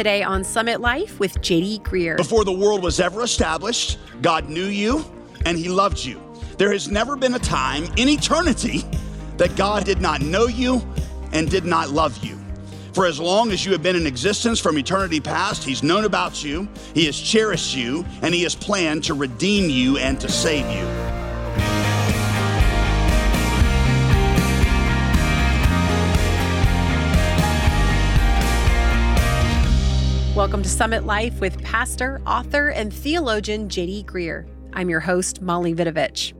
Today on Summit Life with JD Greear. Before the world was ever established, God knew you and He loved you. There has never been a time in eternity that God did not know you and did not love you. For as long as you have been in existence from eternity past, He's known about you, He has cherished you, and He has planned to redeem you and to save you. Welcome to Summit Life with pastor, author, and theologian JD Greear. I'm your host, Molly Vidovich.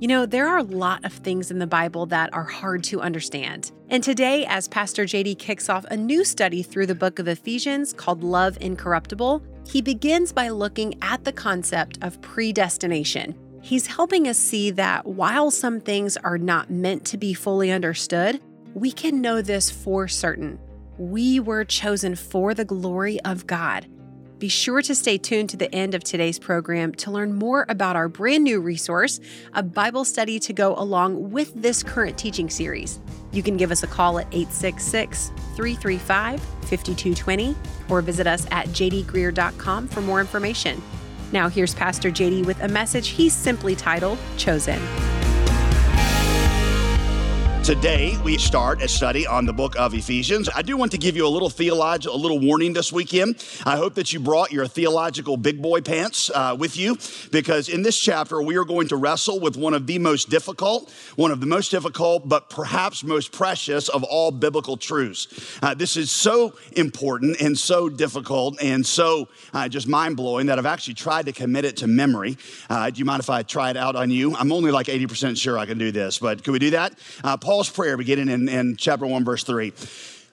You know, there are a lot of things in the Bible that are hard to understand. And today, as Pastor JD kicks off a new study through the book of Ephesians called Love Incorruptible, he begins by looking at the concept of predestination. He's helping us see that while some things are not meant to be fully understood, we can know this for certain we were chosen for the glory of God. Be sure to stay tuned to the end of today's program to learn more about our brand new resource, a Bible study to go along with this current teaching series. You can give us a call at 866 335 5220 or visit us at jdgreear.com for more information. Now, here's Pastor JD with a message he's simply titled Chosen. Today, we start a study on the book of Ephesians. I do want to give you a little theological, a little warning this weekend. I hope that you brought your theological big boy pants uh, with you because in this chapter, we are going to wrestle with one of the most difficult, one of the most difficult, but perhaps most precious of all biblical truths. Uh, this is so important and so difficult and so uh, just mind blowing that I've actually tried to commit it to memory. Uh, do you mind if I try it out on you? I'm only like 80% sure I can do this, but could we do that? Uh, Paul Paul's prayer beginning in, in chapter 1, verse 3.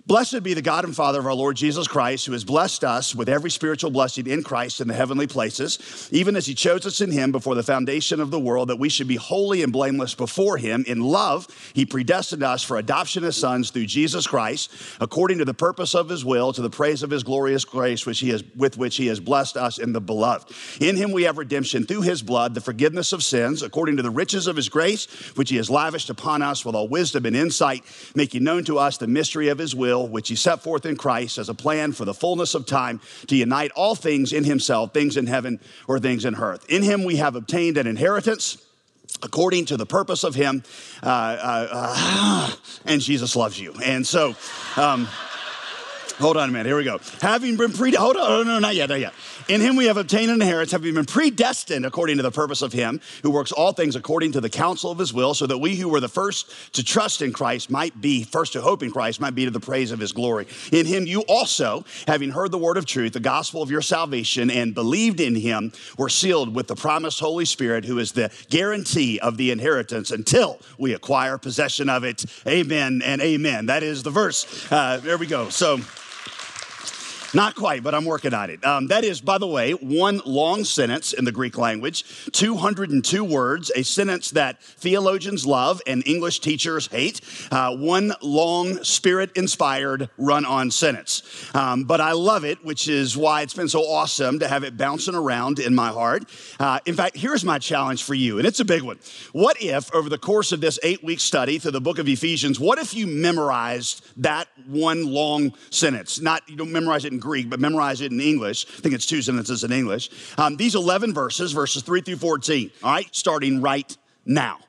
Blessed be the God and Father of our Lord Jesus Christ, who has blessed us with every spiritual blessing in Christ in the heavenly places, even as he chose us in him before the foundation of the world, that we should be holy and blameless before him. In love, he predestined us for adoption as sons through Jesus Christ, according to the purpose of his will, to the praise of his glorious grace, which he has, with which he has blessed us in the beloved. In him we have redemption through his blood, the forgiveness of sins, according to the riches of his grace, which he has lavished upon us with all wisdom and insight, making known to us the mystery of his will will, which he set forth in Christ as a plan for the fullness of time to unite all things in himself, things in heaven or things in earth. In him we have obtained an inheritance according to the purpose of him, uh, uh, uh, and Jesus loves you. And so, um, hold on a minute, here we go. Having been pre, hold on, oh, no, not yet, not yet. In him we have obtained an inheritance, having been predestined according to the purpose of him who works all things according to the counsel of his will, so that we who were the first to trust in Christ might be, first to hope in Christ, might be to the praise of his glory. In him you also, having heard the word of truth, the gospel of your salvation, and believed in him, were sealed with the promised Holy Spirit, who is the guarantee of the inheritance until we acquire possession of it. Amen and amen. That is the verse. Uh, there we go. So, not quite, but I'm working on it. Um, that is, by the way, one long sentence in the Greek language, 202 words, a sentence that theologians love and English teachers hate. Uh, one long, spirit inspired, run on sentence. Um, but I love it, which is why it's been so awesome to have it bouncing around in my heart. Uh, in fact, here's my challenge for you, and it's a big one. What if, over the course of this eight week study through the book of Ephesians, what if you memorized that one long sentence? Not, you don't memorize it in Greek, but memorize it in English. I think it's two sentences in English. Um, these 11 verses, verses 3 through 14, all right, starting right now.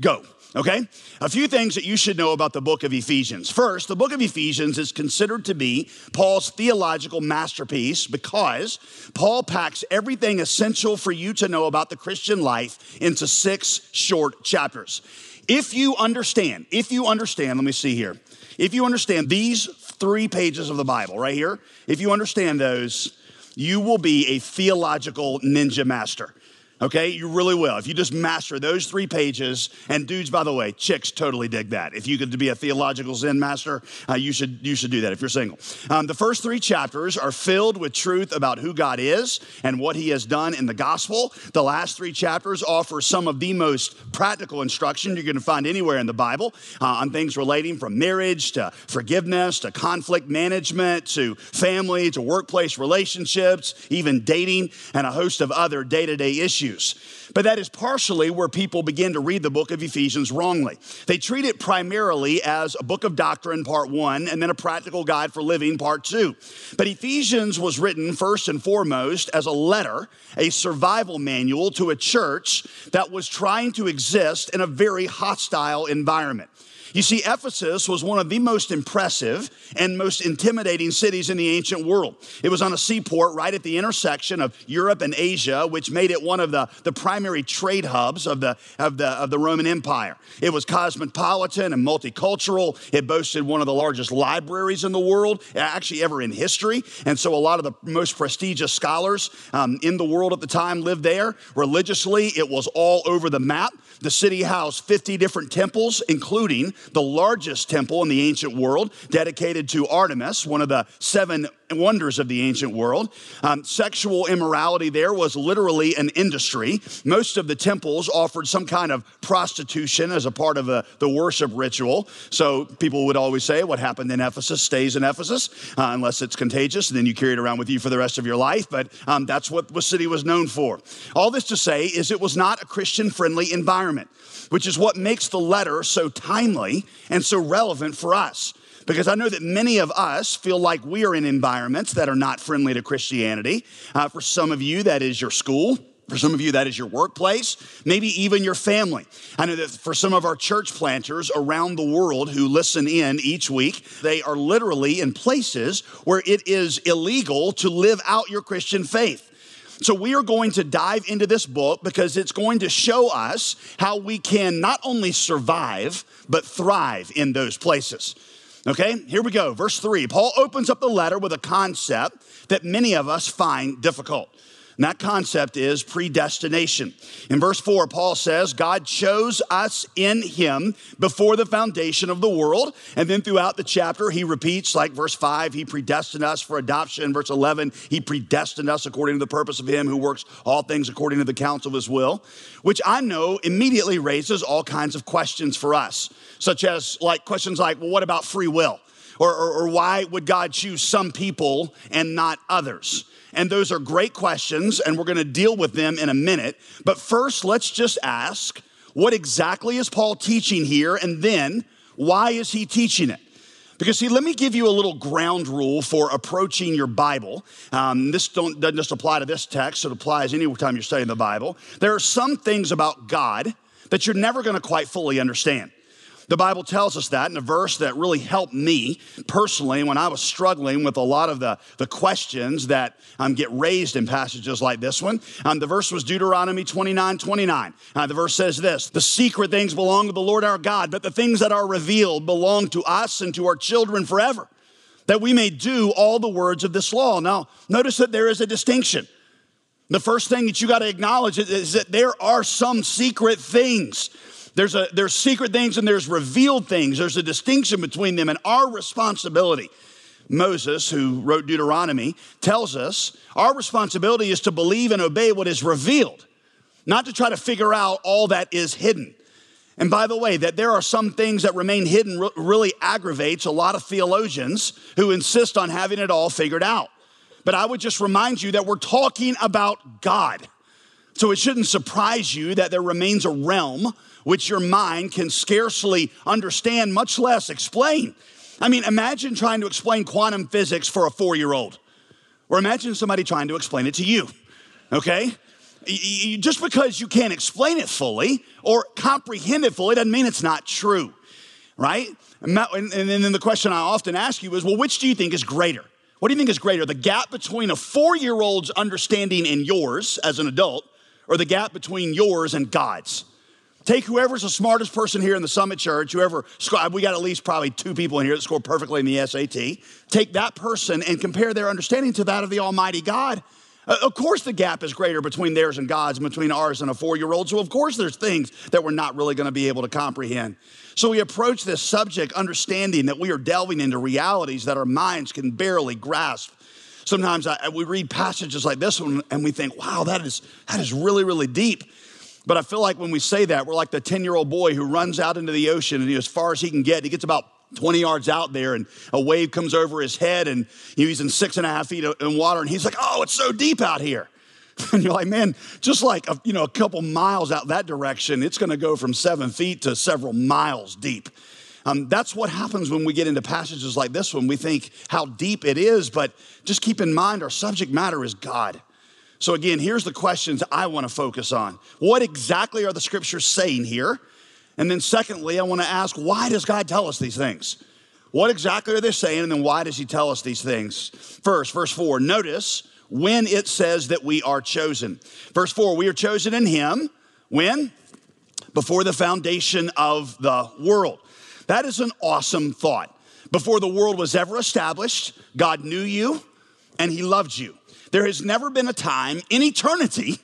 Go. Okay? A few things that you should know about the book of Ephesians. First, the book of Ephesians is considered to be Paul's theological masterpiece because Paul packs everything essential for you to know about the Christian life into six short chapters. If you understand, if you understand, let me see here. If you understand these three pages of the Bible right here, if you understand those, you will be a theological ninja master. Okay, you really will. If you just master those three pages, and dudes, by the way, chicks totally dig that. If you could be a theological Zen master, uh, you should you should do that if you're single. Um, the first three chapters are filled with truth about who God is and what He has done in the gospel. The last three chapters offer some of the most practical instruction you're going to find anywhere in the Bible uh, on things relating from marriage to forgiveness to conflict management to family to workplace relationships, even dating, and a host of other day-to-day issues. Issues. But that is partially where people begin to read the book of Ephesians wrongly. They treat it primarily as a book of doctrine, part one, and then a practical guide for living, part two. But Ephesians was written first and foremost as a letter, a survival manual to a church that was trying to exist in a very hostile environment. You see, Ephesus was one of the most impressive and most intimidating cities in the ancient world. It was on a seaport right at the intersection of Europe and Asia, which made it one of the, the primary trade hubs of the, of, the, of the Roman Empire. It was cosmopolitan and multicultural. It boasted one of the largest libraries in the world, actually ever in history. And so a lot of the most prestigious scholars um, in the world at the time lived there. Religiously, it was all over the map. The city housed 50 different temples, including the largest temple in the ancient world, dedicated to Artemis, one of the seven wonders of the ancient world. Um, sexual immorality there was literally an industry. Most of the temples offered some kind of prostitution as a part of a, the worship ritual. So people would always say, What happened in Ephesus stays in Ephesus, uh, unless it's contagious, and then you carry it around with you for the rest of your life. But um, that's what the city was known for. All this to say is it was not a Christian friendly environment, which is what makes the letter so timely and so relevant for us because I know that many of us feel like we are in environments that are not friendly to Christianity. Uh, for some of you, that is your school. For some of you, that is your workplace, maybe even your family. I know that for some of our church planters around the world who listen in each week, they are literally in places where it is illegal to live out your Christian faith. So, we are going to dive into this book because it's going to show us how we can not only survive, but thrive in those places. Okay, here we go. Verse three. Paul opens up the letter with a concept that many of us find difficult. And that concept is predestination. In verse 4, Paul says, God chose us in him before the foundation of the world. And then throughout the chapter, he repeats, like verse 5, he predestined us for adoption. Verse 11, he predestined us according to the purpose of him who works all things according to the counsel of his will, which I know immediately raises all kinds of questions for us, such as like questions like, well, what about free will? Or, or, or why would God choose some people and not others? And those are great questions, and we're going to deal with them in a minute. But first, let's just ask what exactly is Paul teaching here? And then, why is he teaching it? Because, see, let me give you a little ground rule for approaching your Bible. Um, this doesn't just apply to this text, it applies anytime you're studying the Bible. There are some things about God that you're never going to quite fully understand. The Bible tells us that in a verse that really helped me personally when I was struggling with a lot of the, the questions that um, get raised in passages like this one. Um, the verse was Deuteronomy 29 29. Uh, the verse says this The secret things belong to the Lord our God, but the things that are revealed belong to us and to our children forever, that we may do all the words of this law. Now, notice that there is a distinction. The first thing that you got to acknowledge is that there are some secret things there's, a, there's secret things and there's revealed things. There's a distinction between them, and our responsibility. Moses, who wrote Deuteronomy, tells us our responsibility is to believe and obey what is revealed, not to try to figure out all that is hidden. And by the way, that there are some things that remain hidden really aggravates a lot of theologians who insist on having it all figured out. But I would just remind you that we're talking about God. So it shouldn't surprise you that there remains a realm which your mind can scarcely understand, much less explain. I mean, imagine trying to explain quantum physics for a four year old, or imagine somebody trying to explain it to you, okay? Just because you can't explain it fully or comprehend it fully doesn't mean it's not true, right? And then the question I often ask you is well, which do you think is greater? What do you think is greater, the gap between a four year old's understanding and yours as an adult, or the gap between yours and God's? Take whoever's the smartest person here in the Summit Church, whoever, we got at least probably two people in here that scored perfectly in the SAT. Take that person and compare their understanding to that of the Almighty God. Uh, of course, the gap is greater between theirs and God's and between ours and a four year old. So, of course, there's things that we're not really going to be able to comprehend. So, we approach this subject understanding that we are delving into realities that our minds can barely grasp. Sometimes I, we read passages like this one and we think, wow, that is, that is really, really deep. But I feel like when we say that, we're like the 10 year old boy who runs out into the ocean and as far as he can get, he gets about 20 yards out there and a wave comes over his head and he's in six and a half feet in water and he's like, oh, it's so deep out here. And you're like, man, just like a, you know a couple miles out that direction, it's going to go from seven feet to several miles deep. Um, that's what happens when we get into passages like this one. We think how deep it is, but just keep in mind our subject matter is God. So, again, here's the questions I want to focus on. What exactly are the scriptures saying here? And then, secondly, I want to ask, why does God tell us these things? What exactly are they saying? And then, why does He tell us these things? First, verse 4, notice when it says that we are chosen. Verse 4, we are chosen in Him. When? Before the foundation of the world. That is an awesome thought. Before the world was ever established, God knew you and He loved you. There has never been a time in eternity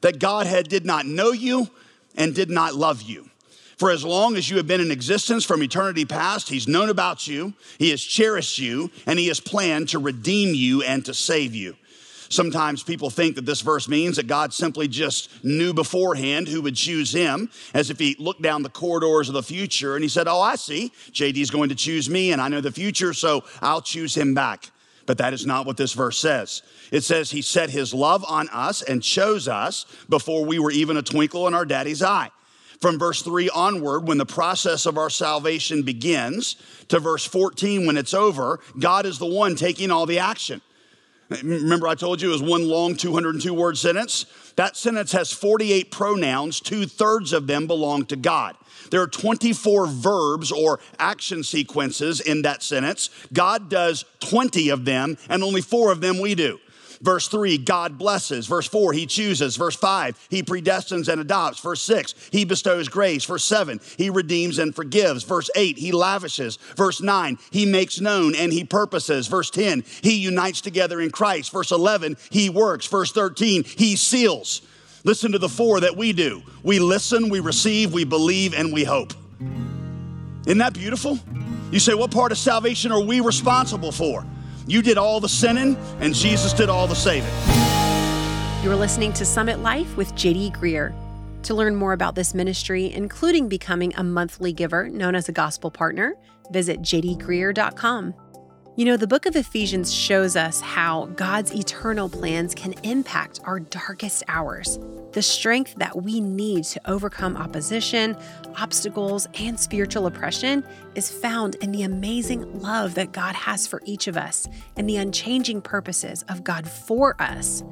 that God had did not know you and did not love you. For as long as you have been in existence from eternity past, He's known about you, He has cherished you, and He has planned to redeem you and to save you. Sometimes people think that this verse means that God simply just knew beforehand who would choose him, as if he looked down the corridors of the future and he said, Oh, I see, JD's going to choose me, and I know the future, so I'll choose him back. But that is not what this verse says. It says he set his love on us and chose us before we were even a twinkle in our daddy's eye. From verse 3 onward, when the process of our salvation begins, to verse 14 when it's over, God is the one taking all the action. Remember, I told you it was one long 202 word sentence? That sentence has 48 pronouns, two thirds of them belong to God. There are 24 verbs or action sequences in that sentence. God does 20 of them, and only four of them we do. Verse 3, God blesses. Verse 4, He chooses. Verse 5, He predestines and adopts. Verse 6, He bestows grace. Verse 7, He redeems and forgives. Verse 8, He lavishes. Verse 9, He makes known and He purposes. Verse 10, He unites together in Christ. Verse 11, He works. Verse 13, He seals. Listen to the four that we do we listen, we receive, we believe, and we hope. Isn't that beautiful? You say, what part of salvation are we responsible for? You did all the sinning, and Jesus did all the saving. You're listening to Summit Life with JD Greer. To learn more about this ministry, including becoming a monthly giver known as a gospel partner, visit jdgreear.com. You know, the book of Ephesians shows us how God's eternal plans can impact our darkest hours. The strength that we need to overcome opposition, obstacles, and spiritual oppression is found in the amazing love that God has for each of us and the unchanging purposes of God for us.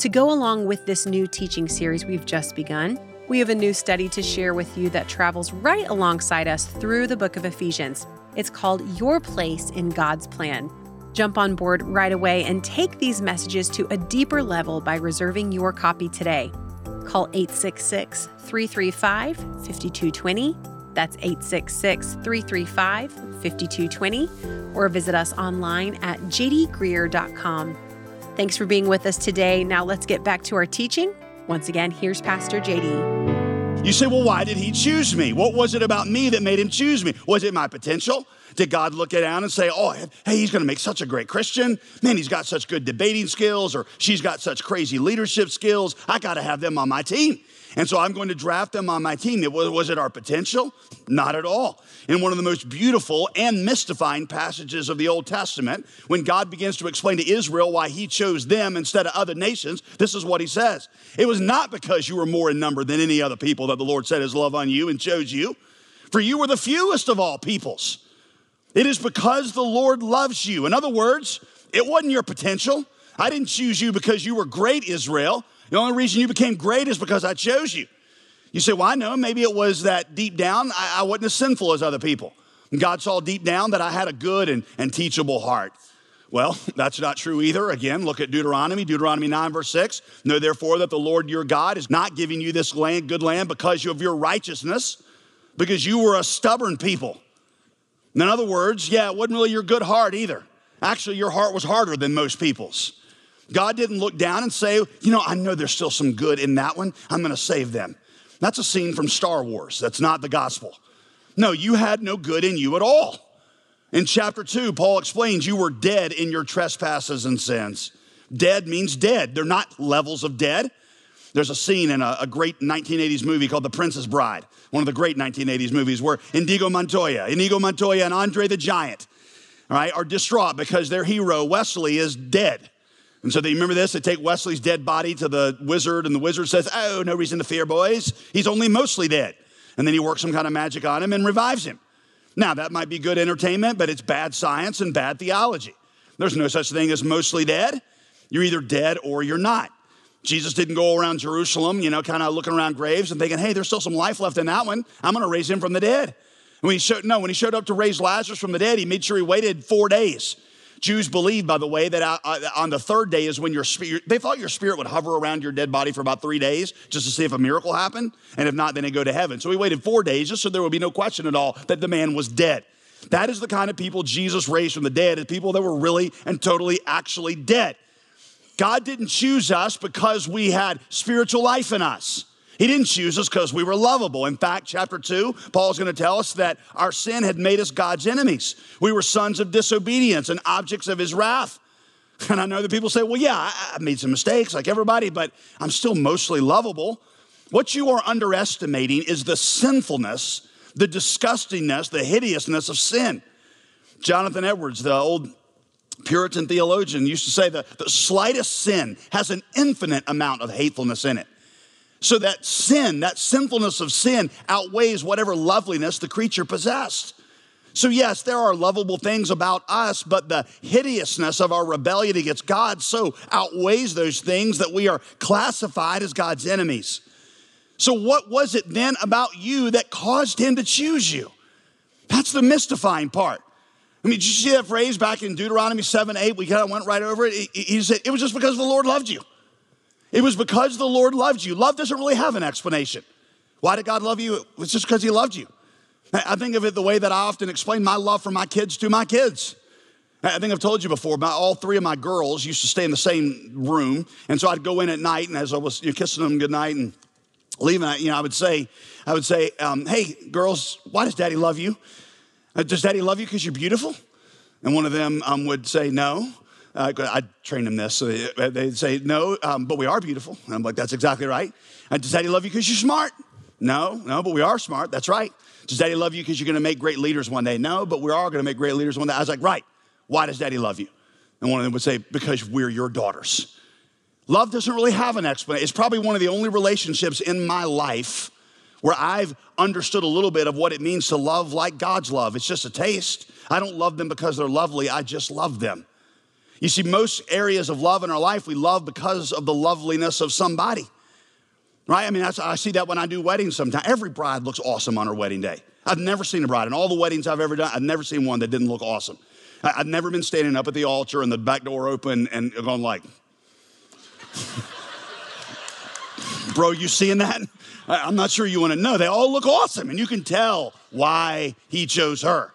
To go along with this new teaching series we've just begun, we have a new study to share with you that travels right alongside us through the book of Ephesians. It's called Your Place in God's Plan. Jump on board right away and take these messages to a deeper level by reserving your copy today. Call 866 335 5220. That's 866 335 5220. Or visit us online at jdgreear.com. Thanks for being with us today. Now let's get back to our teaching. Once again, here's Pastor JD. You say, well, why did he choose me? What was it about me that made him choose me? Was it my potential? Did God look it down and say, oh, hey, he's going to make such a great Christian? Man, he's got such good debating skills, or she's got such crazy leadership skills. I got to have them on my team. And so I'm going to draft them on my team. Was, was it our potential? Not at all. In one of the most beautiful and mystifying passages of the Old Testament, when God begins to explain to Israel why he chose them instead of other nations, this is what he says. It was not because you were more in number than any other people that the Lord set his love on you and chose you, for you were the fewest of all peoples. It is because the Lord loves you. In other words, it wasn't your potential. I didn't choose you because you were great, Israel. The only reason you became great is because I chose you. You say, well, I know. Maybe it was that deep down I, I wasn't as sinful as other people. And God saw deep down that I had a good and, and teachable heart. Well, that's not true either. Again, look at Deuteronomy, Deuteronomy 9, verse 6. Know therefore that the Lord your God is not giving you this land, good land, because of your righteousness, because you were a stubborn people. In other words, yeah, it wasn't really your good heart either. Actually, your heart was harder than most people's. God didn't look down and say, you know, I know there's still some good in that one. I'm going to save them. That's a scene from Star Wars. That's not the gospel. No, you had no good in you at all. In chapter 2, Paul explains you were dead in your trespasses and sins. Dead means dead. They're not levels of dead. There's a scene in a, a, great 1980s movie called The Princess Bride, one of the great 1980s movies where Indigo Montoya, Inigo Montoya and Andre the Giant, right, are distraught because their hero, Westley, is dead. And so they remember this. They take Westley's dead body to the wizard, and the wizard says, Oh, no reason to fear, boys. He's only mostly dead. And then he works some kind of magic on him and revives him. Now, that might be good entertainment, but it's bad science and bad theology. There's no such thing as mostly dead. You're either dead or you're not. Jesus didn't go around Jerusalem, you know, kind of looking around graves and thinking, hey, there's still some life left in that one. I'm going to raise him from the dead. When he showed, no, when he showed up to raise Lazarus from the dead, he made sure he waited four days. Jews believe, by the way, that uh, uh, on the third day is when your spirit, they thought your spirit would hover around your dead body for about three days just to see if a miracle happened. And if not, then they go to heaven. So he waited four days just so there would be no question at all that the man was dead. That is the kind of people Jesus raised from the dead, is people that were really and totally actually dead. God didn't choose us because we had spiritual life in us. He didn't choose us because we were lovable. In fact, chapter 2, Paul's going to tell us that our sin had made us God's enemies. We were sons of disobedience and objects of his wrath. And I know that people say, well, yeah, I made some mistakes like everybody, but I'm still mostly lovable. What you are underestimating is the sinfulness, the disgustingness, the hideousness of sin. Jonathan Edwards, the old Puritan theologian, used to say that the slightest sin has an infinite amount of hatefulness in it. So that sin, that sinfulness of sin, outweighs whatever loveliness the creature possessed. So, yes, there are lovable things about us, but the hideousness of our rebellion against God so outweighs those things that we are classified as God's enemies. So, what was it then about you that caused him to choose you? That's the mystifying part. I mean, did you see that phrase back in Deuteronomy 7 8? We kind of went right over it. He said, It was just because the Lord loved you. It was because the Lord loved you. Love doesn't really have an explanation. Why did God love you? It's just because He loved you. I think of it the way that I often explain my love for my kids to my kids. I think I've told you before, my, all three of my girls used to stay in the same room. And so I'd go in at night, and as I was you know, kissing them goodnight and leaving, you know, I would say, I would say, um, hey, girls, why does daddy love you? Uh, does daddy love you because you're beautiful? And one of them um, would say, no. Uh, I trained them this. So they'd say, no, um, but we are beautiful. And I'm like, that's exactly right. And does daddy love you because you're smart? No, no, but we are smart. That's right. Does daddy love you because you're going to make great leaders one day? No, but we are going to make great leaders one day. I was like, right. Why does daddy love you? And one of them would say, because we're your daughters. Love doesn't really have an explanation. It's probably one of the only relationships in my life where I've understood a little bit of what it means to love like God's love. It's just a taste. I don't love them because they're lovely, I just love them. You see, most areas of love in our life, we love because of the loveliness of somebody. Right? I mean, I see that when I do weddings sometimes. Every bride looks awesome on her wedding day. I've never seen a bride. In all the weddings I've ever done, I've never seen one that didn't look awesome. I've never been standing up at the altar and the back door open and going like, bro, you seeing that? I'm not sure you want to know. They all look awesome, and you can tell why he chose her.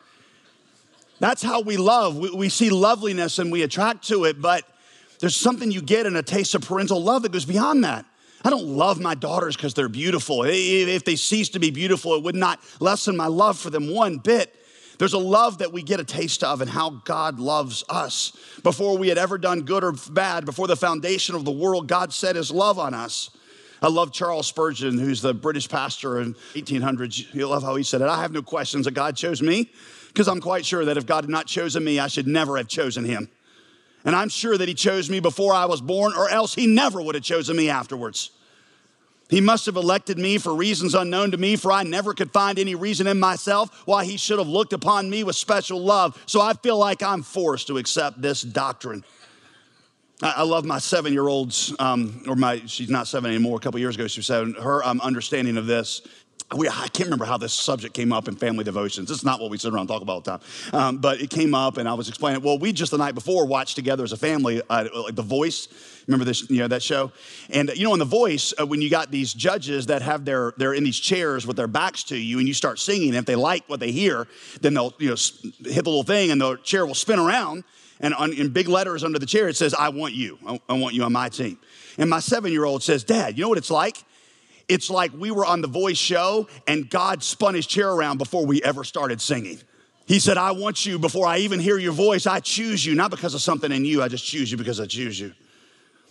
That's how we love. We, we see loveliness and we attract to it, but there's something you get in a taste of parental love that goes beyond that. I don't love my daughters because they're beautiful. If they cease to be beautiful, it would not lessen my love for them one bit. There's a love that we get a taste of and how God loves us. Before we had ever done good or bad, before the foundation of the world, God set his love on us. I love Charles Spurgeon, who's the British pastor in 1800s. You love how he said it. I have no questions that God chose me because I'm quite sure that if God had not chosen me, I should never have chosen him. And I'm sure that he chose me before I was born, or else he never would have chosen me afterwards. He must have elected me for reasons unknown to me, for I never could find any reason in myself why he should have looked upon me with special love. So I feel like I'm forced to accept this doctrine. I love my seven year old's, um, or my, she's not seven anymore, a couple years ago she was seven, her um, understanding of this we, I can't remember how this subject came up in family devotions. It's not what we sit around and talk about all the time. Um, but it came up, and I was explaining. Well, we just the night before watched together as a family, uh, like The Voice. Remember this, you know, that show? And you know, in The Voice, uh, when you got these judges that have their, they're in these chairs with their backs to you, and you start singing. And if they like what they hear, then they'll, you know, hit the little thing, and the chair will spin around. And on, in big letters under the chair, it says, "I want you. I, I want you on my team." And my seven-year-old says, "Dad, you know what it's like?" It's like we were on the voice show and God spun his chair around before we ever started singing. He said, I want you before I even hear your voice. I choose you, not because of something in you. I just choose you because I choose you.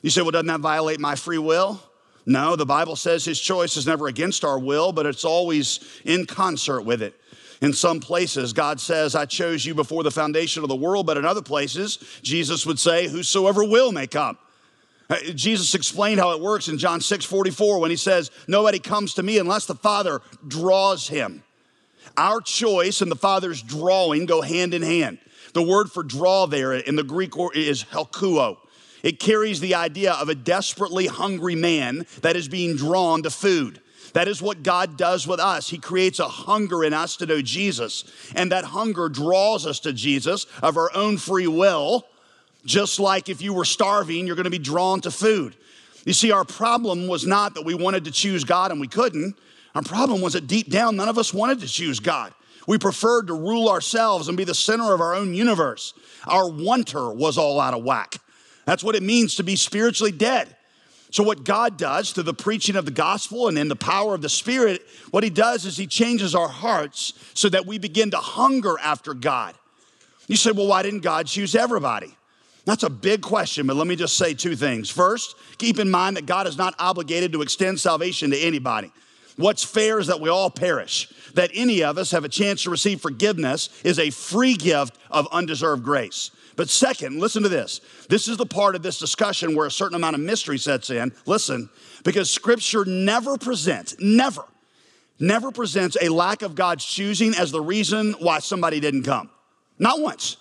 You say, well, doesn't that violate my free will? No, the Bible says his choice is never against our will, but it's always in concert with it. In some places, God says, I chose you before the foundation of the world, but in other places, Jesus would say, Whosoever will may come. Uh, Jesus explained how it works in John 6 44 when he says, Nobody comes to me unless the Father draws him. Our choice and the Father's drawing go hand in hand. The word for draw there in the Greek is helkuo. It carries the idea of a desperately hungry man that is being drawn to food. That is what God does with us. He creates a hunger in us to know Jesus, and that hunger draws us to Jesus of our own free will, just like if you were starving, you're going to be drawn to food. You see, our problem was not that we wanted to choose God and we couldn't. Our problem was that deep down, none of us wanted to choose God. We preferred to rule ourselves and be the center of our own universe. Our wanter was all out of whack. That's what it means to be spiritually dead. So, what God does through the preaching of the gospel and in the power of the Spirit, what He does is He changes our hearts so that we begin to hunger after God. You say, well, why didn't God choose everybody? That's a big question, but let me just say two things. First, keep in mind that God is not obligated to extend salvation to anybody. What's fair is that we all perish. That any of us have a chance to receive forgiveness is a free gift of undeserved grace. But second, listen to this. This is the part of this discussion where a certain amount of mystery sets in. Listen, because scripture never presents, never, never presents a lack of God's choosing as the reason why somebody didn't come. Not once.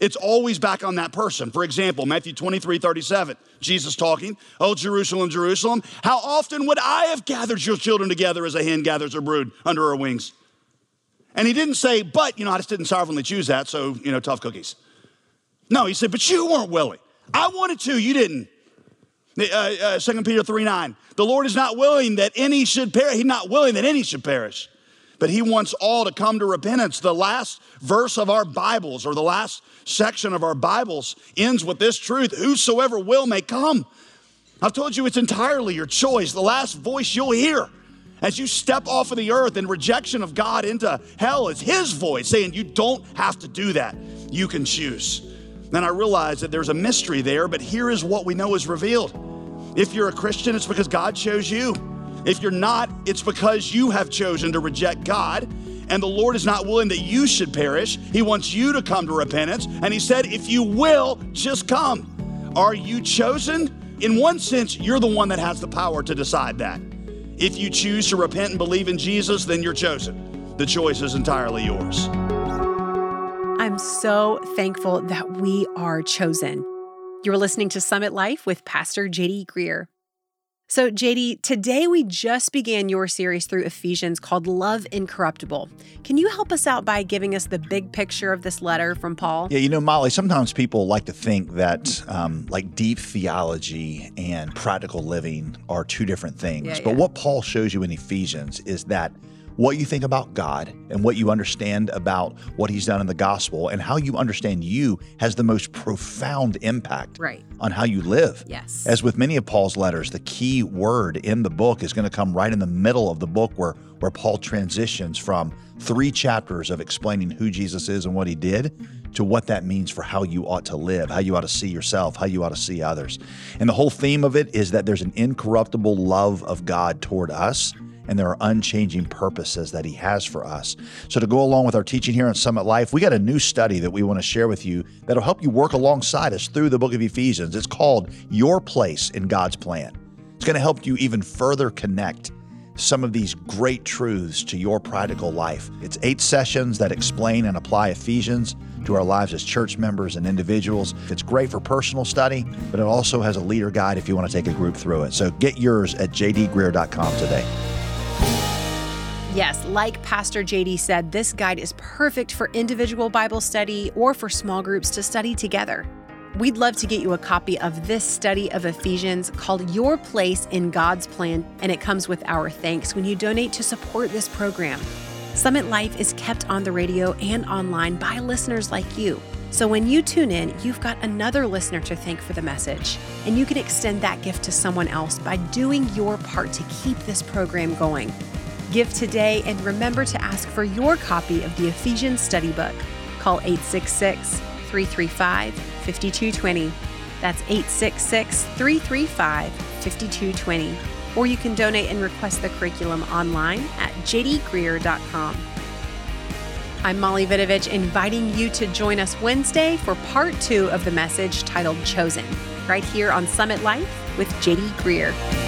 It's always back on that person. For example, Matthew 23 37, Jesus talking, Oh, Jerusalem, Jerusalem, how often would I have gathered your children together as a hen gathers her brood under her wings? And he didn't say, But, you know, I just didn't sovereignly choose that, so, you know, tough cookies. No, he said, But you weren't willing. I wanted to, you didn't. Uh, uh, 2 Peter 3 9, the Lord is not willing that any should perish. He's not willing that any should perish but he wants all to come to repentance. The last verse of our Bibles, or the last section of our Bibles, ends with this truth Whosoever will may come. I've told you it's entirely your choice. The last voice you'll hear as you step off of the earth in rejection of God into hell is his voice saying, You don't have to do that. You can choose. Then I realize that there's a mystery there, but here is what we know is revealed. If you're a Christian, it's because God chose you. If you're not, it's because you have chosen to reject God. And the Lord is not willing that you should perish. He wants you to come to repentance. And He said, if you will, just come. Are you chosen? In one sense, you're the one that has the power to decide that. If you choose to repent and believe in Jesus, then you're chosen. The choice is entirely yours. I'm so thankful that we are chosen. You're listening to Summit Life with Pastor JD Greear. So, JD, today we just began your series through Ephesians called Love Incorruptible. Can you help us out by giving us the big picture of this letter from Paul? Yeah, you know, Molly, sometimes people like to think that um, like deep theology and practical living are two different things. Yeah, but what Paul shows you in Ephesians is that what you think about God and what you understand about what He's done in the gospel and how you understand you has the most profound impact right. on how you live. Yes. As with many of Paul's letters, the key word in the book is going to come right in the middle of the book where, where Paul transitions from three chapters of explaining who Jesus is and what He did to what that means for how you ought to live, how you ought to see yourself, how you ought to see others. And the whole theme of it is that there's an incorruptible love of God toward us and there are unchanging purposes that He has for us. So, to go along with our teaching here on Summit Life, we got a new study that we want to share with you that'll help you work alongside us through the book of Ephesians. It's called Your Place in God's Plan. It's going to help you even further connect some of these great truths to your practical life. It's eight sessions that explain and apply Ephesians to our lives as church members and individuals. It's great for personal study, but it also has a leader guide if you want to take a group through it. So get yours at jdgreear.com today. Yes, like Pastor JD said, this guide is perfect for individual Bible study or for small groups to study together. We'd love to get you a copy of this study of Ephesians called Your Place in God's Plan, and it comes with our thanks when you donate to support this program. Summit Life is kept on the radio and online by listeners like you. So when you tune in, you've got another listener to thank for the message, and you can extend that gift to someone else by doing your part to keep this program going. Give today and remember to ask for your copy of the Ephesians study book. Call 866 335 5220. That's 866 335 5220. Or you can donate and request the curriculum online at jdgreear.com. I'm Molly Vidovich, inviting you to join us Wednesday for part two of the message titled Chosen. right here on Summit Life with JD Greear.